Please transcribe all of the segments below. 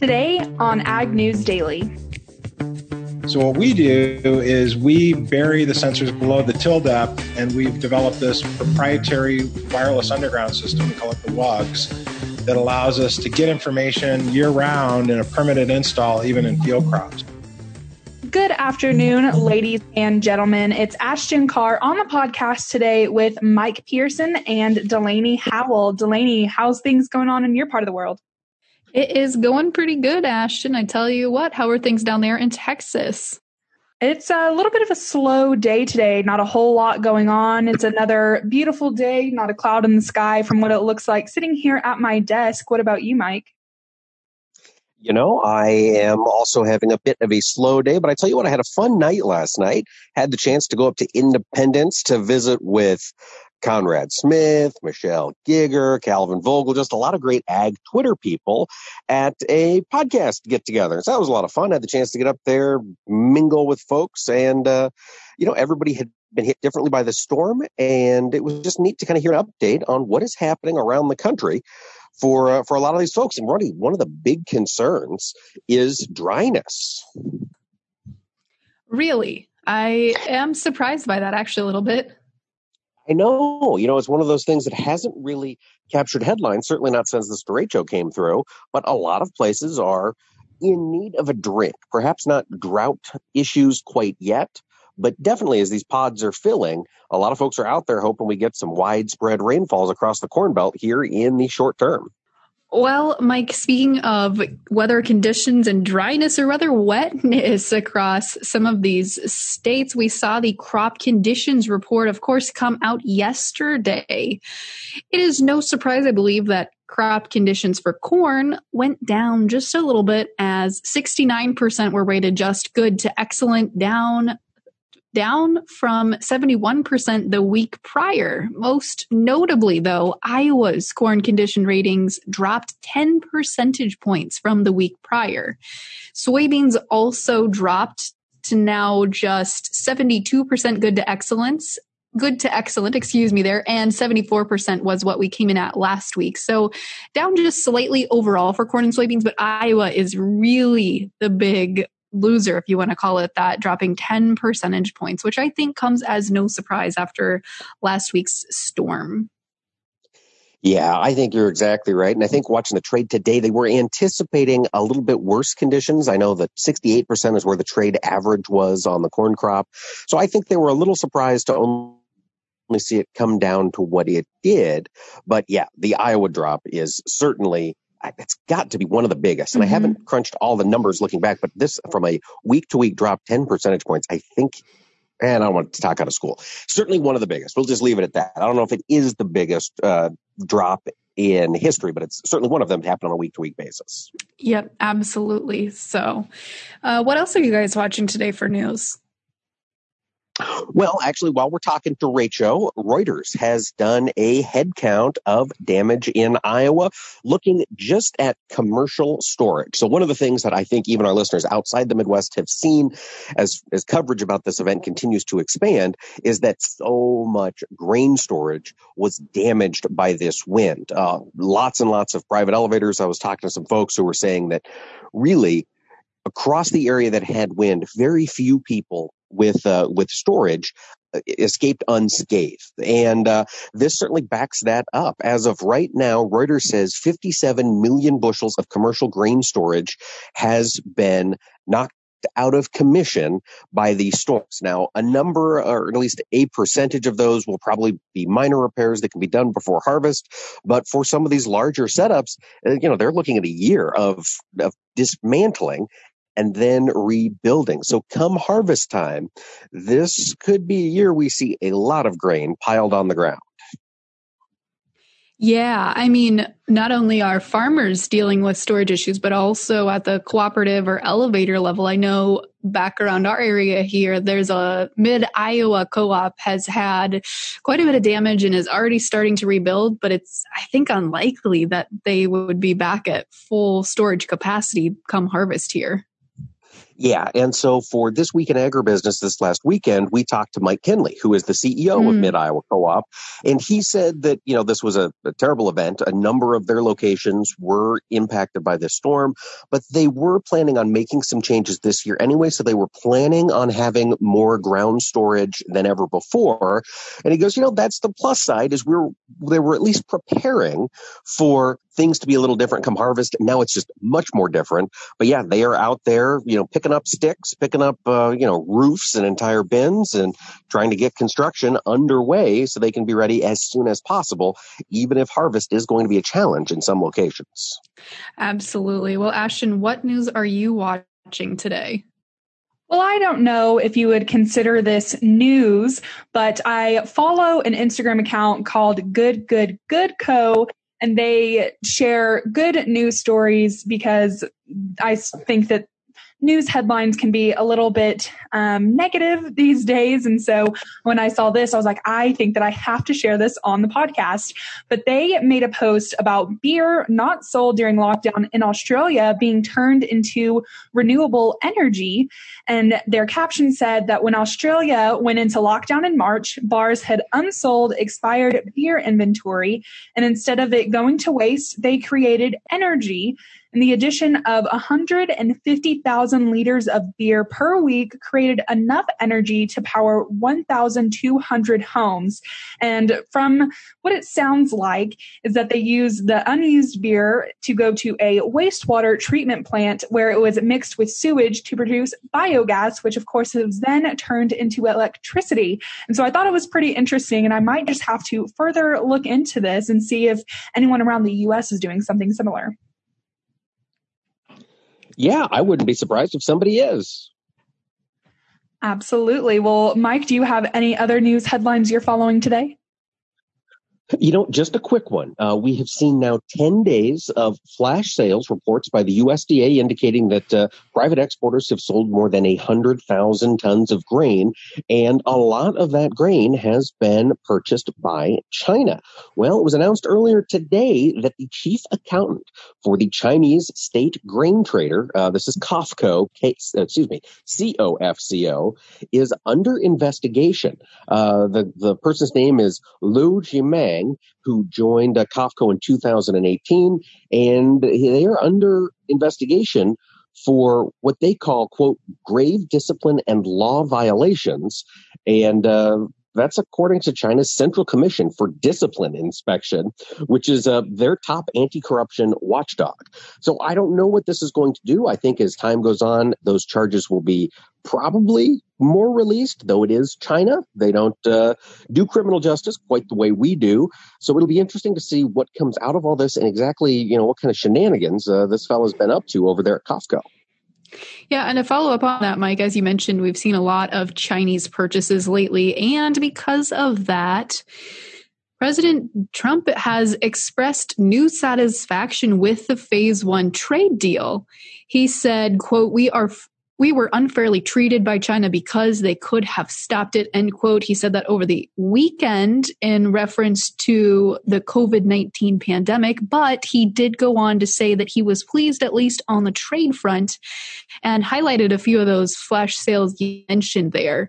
Today on Ag News Daily. So what we do is we bury the sensors below the till depth, and we've developed this proprietary wireless underground system. We call it the WUGS that allows us to get information year round in a permanent install, even in field crops. Good afternoon, ladies and gentlemen. It's Ashton Carr on the podcast today with Mike Pearson and Delaney Howell. Delaney, how's things going on in your part of the world? It is going pretty good, Ashton. I tell you what, how are things down there in Texas? It's a little bit of a slow day today, not a whole lot going on. It's another beautiful day, not a cloud in the sky from what it looks like sitting here at my desk. What about you, Mike? You know, I am also having a bit of a slow day, but I tell you what, I had a fun night last night. Had the chance to go up to Independence to visit with Conrad Smith, Michelle Giger, Calvin Vogel, just a lot of great ag Twitter people at a podcast get together. So that was a lot of fun. I had the chance to get up there, mingle with folks, and, uh, you know, everybody had been hit differently by the storm. And it was just neat to kind of hear an update on what is happening around the country for, uh, for a lot of these folks. And Ronnie, one of the big concerns is dryness. Really? I am surprised by that actually a little bit. I know, you know, it's one of those things that hasn't really captured headlines, certainly not since this derecho came through, but a lot of places are in need of a drink. Perhaps not drought issues quite yet, but definitely as these pods are filling, a lot of folks are out there hoping we get some widespread rainfalls across the Corn Belt here in the short term. Well, Mike, speaking of weather conditions and dryness or rather wetness across some of these states, we saw the crop conditions report, of course, come out yesterday. It is no surprise, I believe, that crop conditions for corn went down just a little bit as 69% were rated just good to excellent, down down from 71% the week prior. Most notably, though, Iowa's corn condition ratings dropped 10 percentage points from the week prior. Soybeans also dropped to now just 72% good to excellence. Good to excellent, excuse me there, and 74% was what we came in at last week. So down just slightly overall for corn and soybeans, but Iowa is really the big loser, if you want to call it that, dropping 10 percentage points, which I think comes as no surprise after last week's storm. Yeah, I think you're exactly right. And I think watching the trade today, they were anticipating a little bit worse conditions. I know that 68% is where the trade average was on the corn crop. So I think they were a little surprised to only see it come down to what it did. But yeah, the Iowa drop is certainly it's got to be one of the biggest. And mm-hmm. I haven't crunched all the numbers looking back, but this from a week to week drop, 10 percentage points, I think, and I don't want to talk out of school. Certainly one of the biggest. We'll just leave it at that. I don't know if it is the biggest uh, drop in history, but it's certainly one of them to happen on a week to week basis. Yep, absolutely. So, uh, what else are you guys watching today for news? Well, actually, while we're talking to Rachel, Reuters has done a headcount of damage in Iowa, looking just at commercial storage. So one of the things that I think even our listeners outside the Midwest have seen as, as coverage about this event continues to expand is that so much grain storage was damaged by this wind. Uh, lots and lots of private elevators. I was talking to some folks who were saying that really across the area that had wind, very few people with uh, with storage uh, escaped unscathed. And uh, this certainly backs that up. As of right now, Reuters says 57 million bushels of commercial grain storage has been knocked out of commission by these storms. Now, a number, or at least a percentage of those will probably be minor repairs that can be done before harvest. But for some of these larger setups, uh, you know, they're looking at a year of, of dismantling and then rebuilding. So come harvest time, this could be a year we see a lot of grain piled on the ground. Yeah, I mean, not only are farmers dealing with storage issues, but also at the cooperative or elevator level. I know back around our area here, there's a mid Iowa co op has had quite a bit of damage and is already starting to rebuild, but it's, I think, unlikely that they would be back at full storage capacity come harvest here. Yeah. And so for this week in agribusiness this last weekend, we talked to Mike Kinley, who is the CEO mm. of Mid Iowa Co op. And he said that, you know, this was a, a, terrible event. A number of their locations were impacted by this storm, but they were planning on making some changes this year anyway. So they were planning on having more ground storage than ever before. And he goes, you know, that's the plus side is we're, they were at least preparing for things to be a little different come harvest. Now it's just much more different. But yeah, they are out there, you know, picking up sticks, picking up, uh, you know, roofs and entire bins and trying to get construction underway so they can be ready as soon as possible, even if harvest is going to be a challenge in some locations. Absolutely. Well, Ashton, what news are you watching today? Well, I don't know if you would consider this news, but I follow an Instagram account called Good Good Good Co and they share good news stories because I think that news headlines can be a little bit um, negative these days. And so when I saw this, I was like, I think that I have to share this on the podcast. But they made a post about beer not sold during lockdown in Australia being turned into renewable energy. And their caption said that when Australia went into lockdown in March, bars had unsold expired beer inventory. And instead of it going to waste, they created energy and the addition of 150,000 liters of beer per week created enough energy to power 1,200 homes. And from what it sounds like is that they use the unused beer to go to a wastewater treatment plant where it was mixed with sewage to produce biogas, which of course is then turned into electricity. And so I thought it was pretty interesting and I might just have to further look into this and see if anyone around the US is doing something similar. Yeah, I wouldn't be surprised if somebody is. Absolutely. Well, Mike, do you have any other news headlines you're following today? You know, just a quick one. Uh, we have seen now 10 days of flash sales reports by the USDA indicating that uh, private exporters have sold more than 100,000 tons of grain, and a lot of that grain has been purchased by China. Well, it was announced earlier today that the chief accountant for the Chinese state grain trader, uh, this is COFCO, K, excuse me, COFCO, is under investigation. Uh, the, the person's name is Liu Jimeng who joined uh, in 2018, and they are under investigation for what they call, quote, grave discipline and law violations. And uh, that's according to China's Central Commission for Discipline Inspection, which is uh, their top anti corruption watchdog. So I don't know what this is going to do. I think as time goes on, those charges will be probably more released, though it is China. They don't uh, do criminal justice quite the way we do. So it'll be interesting to see what comes out of all this and exactly, you know, what kind of shenanigans uh, this fellow's been up to over there at COFCO. Yeah, and to follow up on that, Mike, as you mentioned, we've seen a lot of Chinese purchases lately. And because of that, President Trump has expressed new satisfaction with the phase one trade deal. He said, quote, we are we were unfairly treated by China because they could have stopped it, end quote. He said that over the weekend in reference to the COVID 19 pandemic, but he did go on to say that he was pleased, at least on the trade front, and highlighted a few of those flash sales you mentioned there.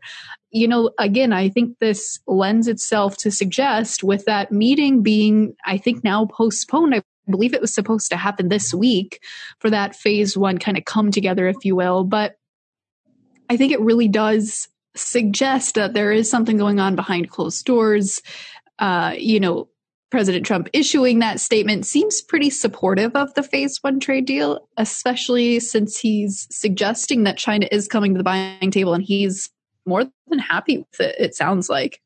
You know, again, I think this lends itself to suggest with that meeting being, I think now postponed, I believe it was supposed to happen this week for that phase one kind of come together, if you will. But I think it really does suggest that there is something going on behind closed doors. Uh, you know, President Trump issuing that statement seems pretty supportive of the phase one trade deal, especially since he's suggesting that China is coming to the buying table and he's more than happy with it, it sounds like.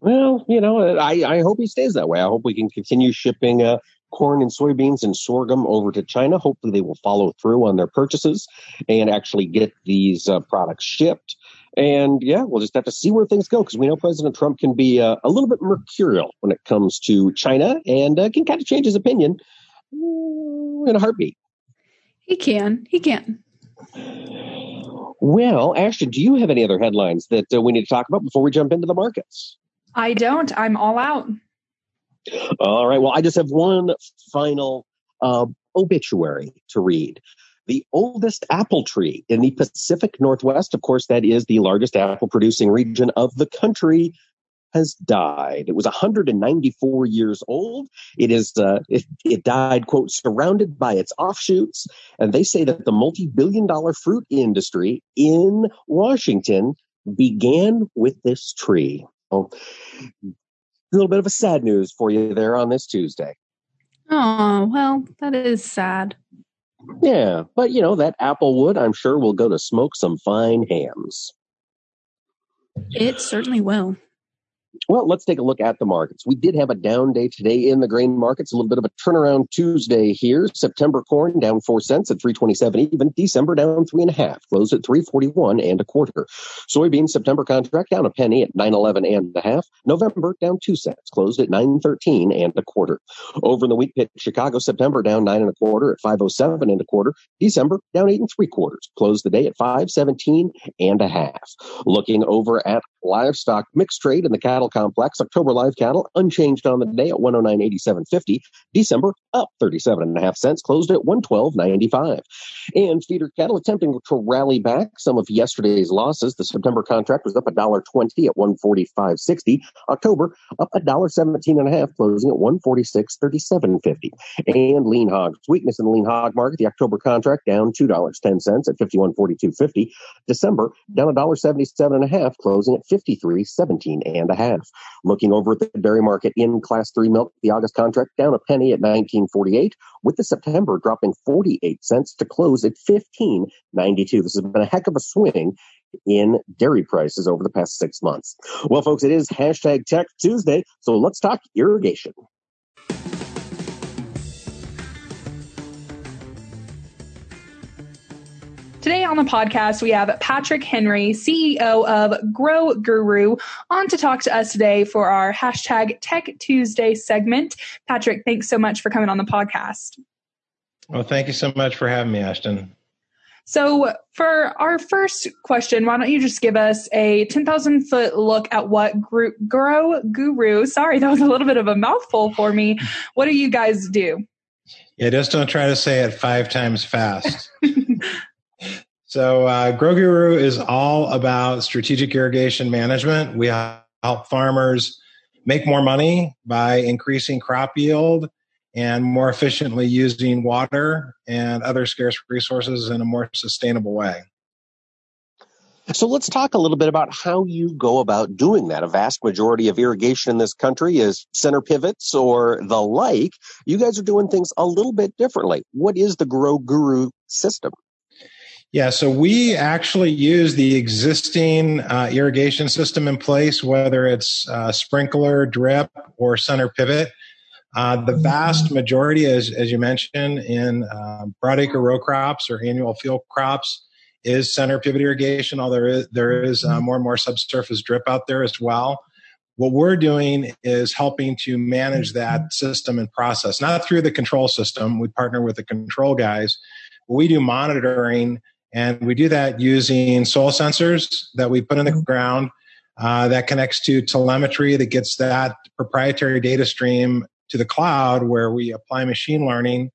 Well, you know, I, I hope he stays that way. I hope we can continue shipping uh, corn and soybeans and sorghum over to China. Hopefully, they will follow through on their purchases and actually get these uh, products shipped. And yeah, we'll just have to see where things go because we know President Trump can be uh, a little bit mercurial when it comes to China and uh, can kind of change his opinion in a heartbeat. He can. He can. Well, Ashton, do you have any other headlines that uh, we need to talk about before we jump into the markets? I don't. I'm all out. All right. Well, I just have one final uh, obituary to read. the oldest apple tree in the Pacific Northwest. Of course, that is the largest apple producing region of the country has died. It was 194 years old. It is uh, it, it died quote surrounded by its offshoots, and they say that the multi-billion dollar fruit industry in Washington began with this tree. a little bit of a sad news for you there on this Tuesday. Oh, well, that is sad. Yeah, but you know, that apple wood, I'm sure, will go to smoke some fine hams. It certainly will. Well, let's take a look at the markets. We did have a down day today in the grain markets, a little bit of a turnaround Tuesday here. September corn down four cents at 327 even. December down three and a half, closed at 341 and a quarter. Soybean September contract down a penny at 911 and a half. November down two cents, closed at 913 and a quarter. Over in the wheat pit, Chicago September down nine and a quarter at 507 and a quarter. December down eight and three quarters, closed the day at 517 and a half. Looking over at livestock mixed trade in the cattle complex. October live cattle unchanged on the day at 109.8750. December up 37 and a half cents, closed at 112.95. And feeder cattle attempting to rally back some of yesterday's losses. The September contract was up $1.20 at 145.60. October up $1.17 and a half, closing at 146.3750. And lean hogs. Weakness in the lean hog market. The October contract down $2.10 at 51.4250. December down $1.77 and a half, closing at 53.17 and a half. Looking over at the dairy market in class three milk, the August contract down a penny at 1948, with the September dropping 48 cents to close at 15.92. This has been a heck of a swing in dairy prices over the past six months. Well, folks, it is hashtag Tech Tuesday, so let's talk irrigation. Today on the podcast, we have Patrick Henry, CEO of Grow Guru, on to talk to us today for our hashtag Tech Tuesday segment. Patrick, thanks so much for coming on the podcast. Well, thank you so much for having me, Ashton. So, for our first question, why don't you just give us a 10,000 foot look at what Grow Guru, sorry, that was a little bit of a mouthful for me. What do you guys do? Yeah, just don't try to say it five times fast. So, uh, Grow Guru is all about strategic irrigation management. We help farmers make more money by increasing crop yield and more efficiently using water and other scarce resources in a more sustainable way. So let's talk a little bit about how you go about doing that. A vast majority of irrigation in this country is center pivots or the like. You guys are doing things a little bit differently. What is the Grow Guru system? Yeah, so we actually use the existing uh, irrigation system in place, whether it's uh, sprinkler, drip, or center pivot. Uh, the vast majority, as, as you mentioned, in um, broadacre row crops or annual field crops, is center pivot irrigation, although there is, there is uh, more and more subsurface drip out there as well. What we're doing is helping to manage that system and process, not through the control system. We partner with the control guys. We do monitoring and we do that using soil sensors that we put in the mm-hmm. ground uh, that connects to telemetry that gets that proprietary data stream to the cloud where we apply machine learning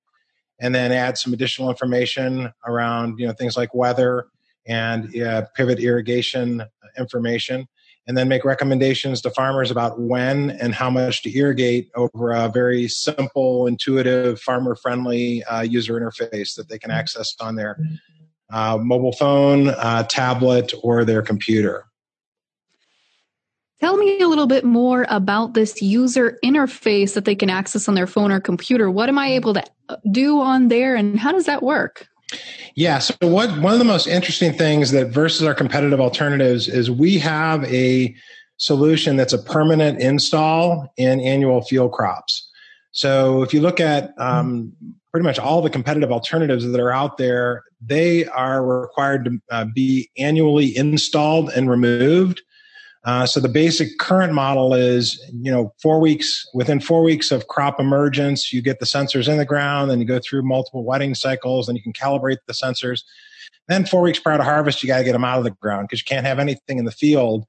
and then add some additional information around you know things like weather and uh, pivot irrigation information and then make recommendations to farmers about when and how much to irrigate over a very simple intuitive farmer friendly uh, user interface that they can mm-hmm. access on their uh, mobile phone, uh, tablet, or their computer. Tell me a little bit more about this user interface that they can access on their phone or computer. What am I able to do on there, and how does that work? Yeah, so what one of the most interesting things that versus our competitive alternatives is we have a solution that's a permanent install in annual field crops. So if you look at um, pretty much all the competitive alternatives that are out there, they are required to uh, be annually installed and removed. Uh, so the basic current model is, you know, four weeks within four weeks of crop emergence, you get the sensors in the ground, then you go through multiple wetting cycles, and you can calibrate the sensors. Then four weeks prior to harvest, you got to get them out of the ground because you can't have anything in the field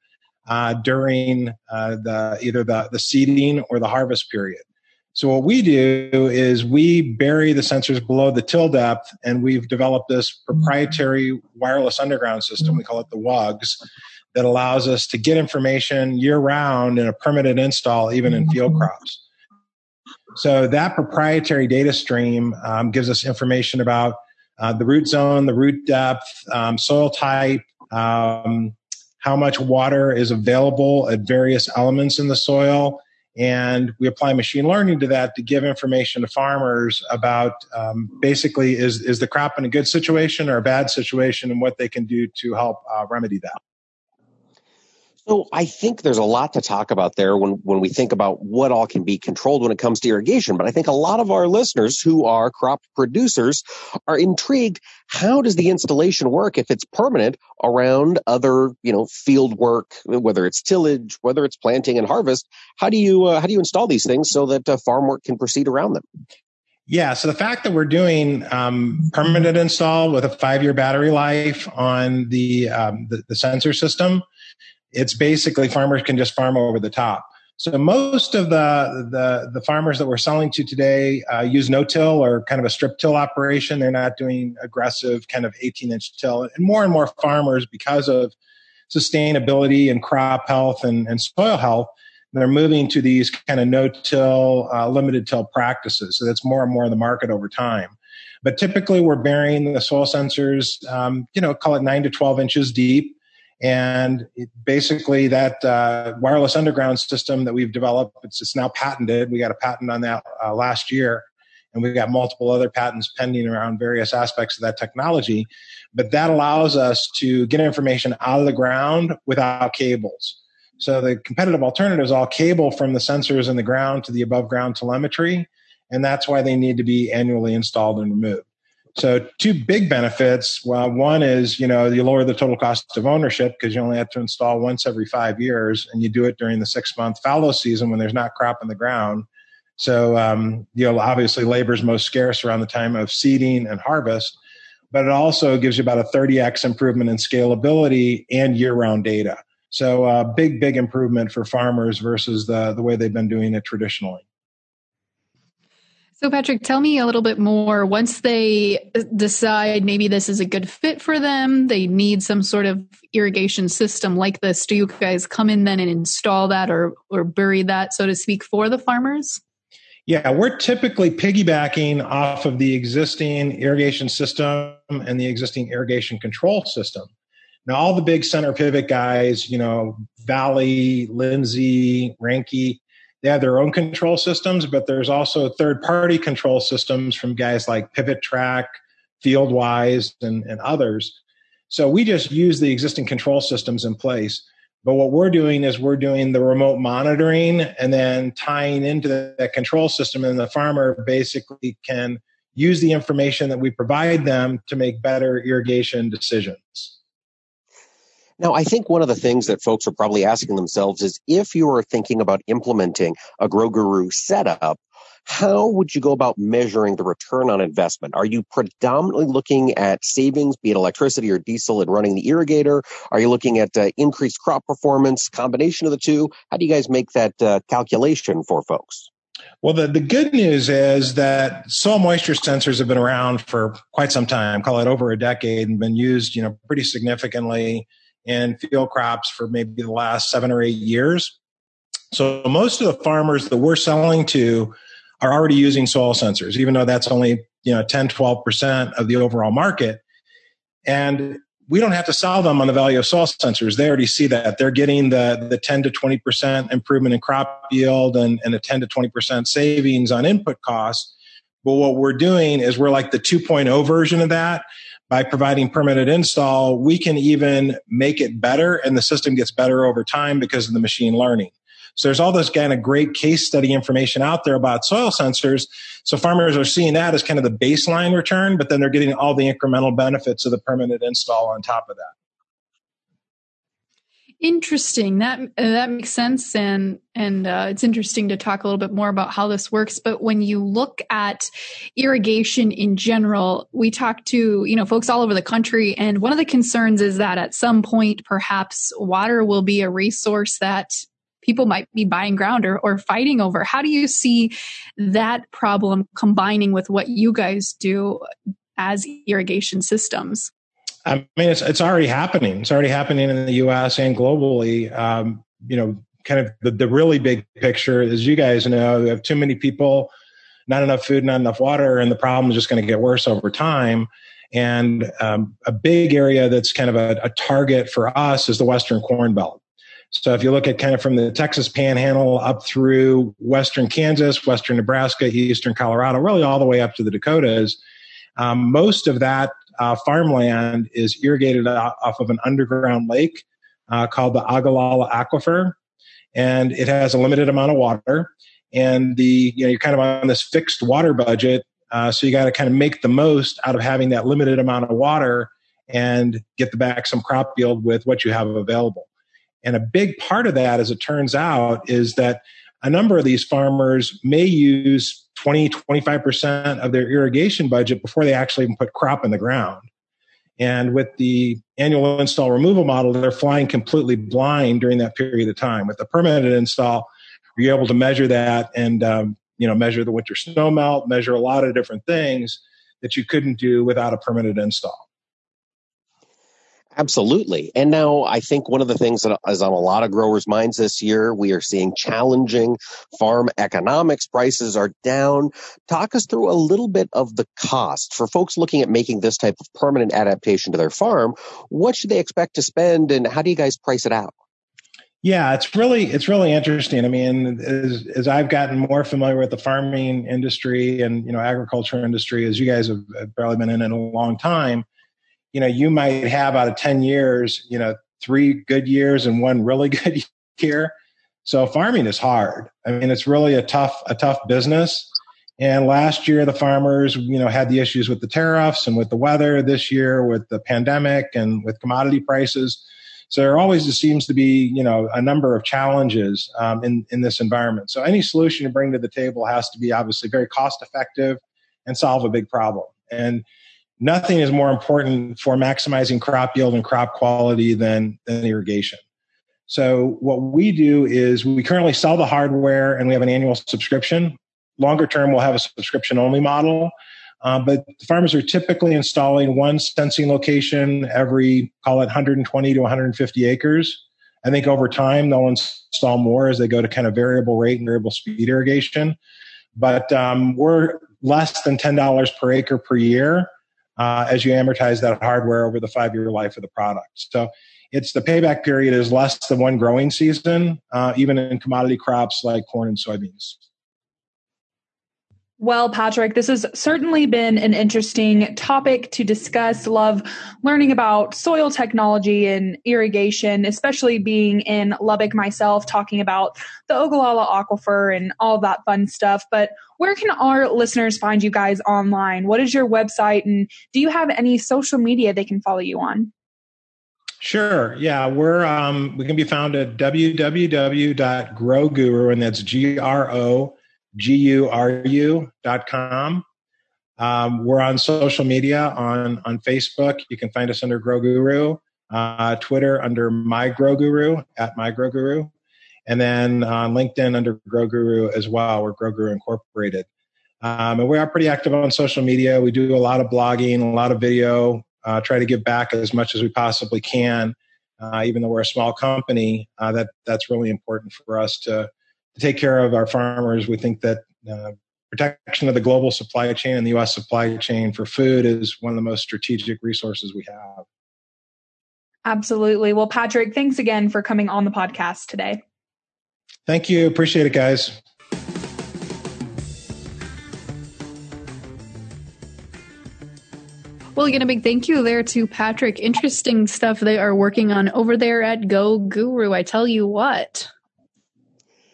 uh, during uh, the either the the seeding or the harvest period. So what we do is we bury the sensors below the till depth, and we've developed this proprietary wireless underground system. We call it the WUGS that allows us to get information year round in a permitted install, even in field crops. So that proprietary data stream um, gives us information about uh, the root zone, the root depth, um, soil type, um, how much water is available at various elements in the soil. And we apply machine learning to that to give information to farmers about um, basically is, is the crop in a good situation or a bad situation and what they can do to help uh, remedy that. So I think there's a lot to talk about there when, when we think about what all can be controlled when it comes to irrigation. But I think a lot of our listeners who are crop producers are intrigued. How does the installation work if it's permanent around other, you know, field work, whether it's tillage, whether it's planting and harvest? How do you, uh, how do you install these things so that uh, farm work can proceed around them? Yeah, so the fact that we're doing um, permanent install with a five-year battery life on the, um, the, the sensor system it's basically farmers can just farm over the top. So most of the the, the farmers that we're selling to today uh, use no-till or kind of a strip till operation. They're not doing aggressive kind of 18-inch till. And more and more farmers, because of sustainability and crop health and, and soil health, they're moving to these kind of no-till, uh, limited till practices. So that's more and more in the market over time. But typically, we're burying the soil sensors, um, you know, call it nine to 12 inches deep. And basically, that uh, wireless underground system that we've developed, it's, it's, now patented. We got a patent on that uh, last year, and we've got multiple other patents pending around various aspects of that technology. But that allows us to get information out of the ground without cables. So the competitive alternative is all cable from the sensors in the ground to the above ground telemetry, and that's why they need to be annually installed and removed. So two big benefits. Well, one is, you know, you lower the total cost of ownership because you only have to install once every five years and you do it during the six month fallow season when there's not crop in the ground. So, um, you know, obviously labor is most scarce around the time of seeding and harvest, but it also gives you about a 30x improvement in scalability and year round data. So, uh, big, big improvement for farmers versus the, the way they've been doing it traditionally. So, Patrick, tell me a little bit more. Once they decide maybe this is a good fit for them, they need some sort of irrigation system like this. Do you guys come in then and install that or, or bury that, so to speak, for the farmers? Yeah, we're typically piggybacking off of the existing irrigation system and the existing irrigation control system. Now, all the big center pivot guys, you know, Valley, Lindsay, Reinke, they have their own control systems, but there's also third party control systems from guys like Pivot Track, FieldWise, and, and others. So we just use the existing control systems in place. But what we're doing is we're doing the remote monitoring and then tying into that control system, and the farmer basically can use the information that we provide them to make better irrigation decisions. Now, I think one of the things that folks are probably asking themselves is if you are thinking about implementing a Grow Guru setup, how would you go about measuring the return on investment? Are you predominantly looking at savings, be it electricity or diesel, and running the irrigator? Are you looking at uh, increased crop performance, combination of the two? How do you guys make that uh, calculation for folks? Well, the, the good news is that soil moisture sensors have been around for quite some time, call it over a decade, and been used, you know, pretty significantly in field crops for maybe the last seven or eight years. So most of the farmers that we're selling to are already using soil sensors, even though that's only, you know, 10, 12% of the overall market. And we don't have to sell them on the value of soil sensors. They already see that. They're getting the, the 10 to 20% improvement in crop yield and, and a 10 to 20% savings on input costs. But what we're doing is we're like the 2.0 version of that by providing permanent install, we can even make it better and the system gets better over time because of the machine learning. So there's all this kind of great case study information out there about soil sensors. So farmers are seeing that as kind of the baseline return, but then they're getting all the incremental benefits of the permanent install on top of that. Interesting. That uh, that makes sense, and and uh, it's interesting to talk a little bit more about how this works. But when you look at irrigation in general, we talk to you know folks all over the country, and one of the concerns is that at some point, perhaps water will be a resource that people might be buying ground or, or fighting over. How do you see that problem combining with what you guys do as irrigation systems? I mean, it's it's already happening. It's already happening in the U.S. and globally. Um, you know, kind of the, the really big picture, as you guys know, we have too many people, not enough food, not enough water, and the problem is just going to get worse over time. And um, a big area that's kind of a, a target for us is the Western Corn Belt. So if you look at kind of from the Texas Panhandle up through Western Kansas, Western Nebraska, Eastern Colorado, really all the way up to the Dakotas, um, most of that uh, farmland is irrigated off of an underground lake uh, called the Ogallala Aquifer, and it has a limited amount of water. And the you know you're kind of on this fixed water budget, uh, so you got to kind of make the most out of having that limited amount of water and get the back some crop yield with what you have available. And a big part of that, as it turns out, is that a number of these farmers may use 20, 25% of their irrigation budget before they actually even put crop in the ground. And with the annual install removal model, they're flying completely blind during that period of time. With the permanent install, you're able to measure that and um, you know measure the winter snow melt, measure a lot of different things that you couldn't do without a permanent install. Absolutely. And now I think one of the things that is on a lot of growers' minds this year, we are seeing challenging farm economics. Prices are down. Talk us through a little bit of the cost for folks looking at making this type of permanent adaptation to their farm. What should they expect to spend and how do you guys price it out? Yeah, it's really it's really interesting. I mean, as as I've gotten more familiar with the farming industry and you know agriculture industry, as you guys have probably been in it a long time, you know, you might have out of 10 years, you know, three good years and one really good year. So farming is hard. I mean, it's really a tough, a tough business. And last year, the farmers, you know, had the issues with the tariffs and with the weather. This year, with the pandemic and with commodity prices. So there always seems to be, you know, a number of challenges um, in in this environment. So any solution you bring to the table has to be obviously very cost effective and solve a big problem. And nothing is more important for maximizing crop yield and crop quality than, than irrigation. So what we do is we currently sell the hardware and we have an annual subscription. Longer term, we'll have a subscription only model. Uh, but farmers are typically installing one sensing location every, call it 120 to 150 acres. I think over time they'll install more as they go to kind of variable rate and variable speed irrigation. But um, we're less than $10 per acre per year uh, as you amortize that hardware over the five year life of the product. So it's the payback period is less than one growing season, uh, even in commodity crops like corn and soybeans. Well, Patrick, this has certainly been an interesting topic to discuss. Love learning about soil technology and irrigation, especially being in Lubbock myself, talking about the Ogallala Aquifer and all that fun stuff. But where can our listeners find you guys online? What is your website? And do you have any social media they can follow you on? Sure. Yeah, we're um, we can be found at www.growguru, and that's G R O guru.com. Um, we're on social media on, on Facebook. You can find us under Grow Guru, uh, Twitter under My Grow Guru, at My Grow Guru, and then on LinkedIn under Grow Guru as well. We're Grow Guru Incorporated. Um, and we are pretty active on social media. We do a lot of blogging, a lot of video, uh, try to give back as much as we possibly can. Uh, even though we're a small company, uh, that that's really important for us to to take care of our farmers. We think that uh, protection of the global supply chain and the U.S. supply chain for food is one of the most strategic resources we have. Absolutely. Well, Patrick, thanks again for coming on the podcast today. Thank you. Appreciate it, guys. Well, again, a big thank you there to Patrick. Interesting stuff they are working on over there at Go Guru. I tell you what.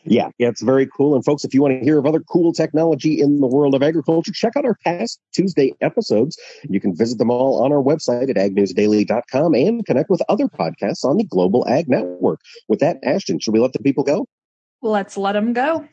Yeah, yeah, it's very cool. And folks, if you want to hear of other cool technology in the world of agriculture, check out our past Tuesday episodes. You can visit them all on our website at agnewsdaily.com and connect with other podcasts on the Global Ag Network. With that, Ashton, should we let the people go? Let's let them go.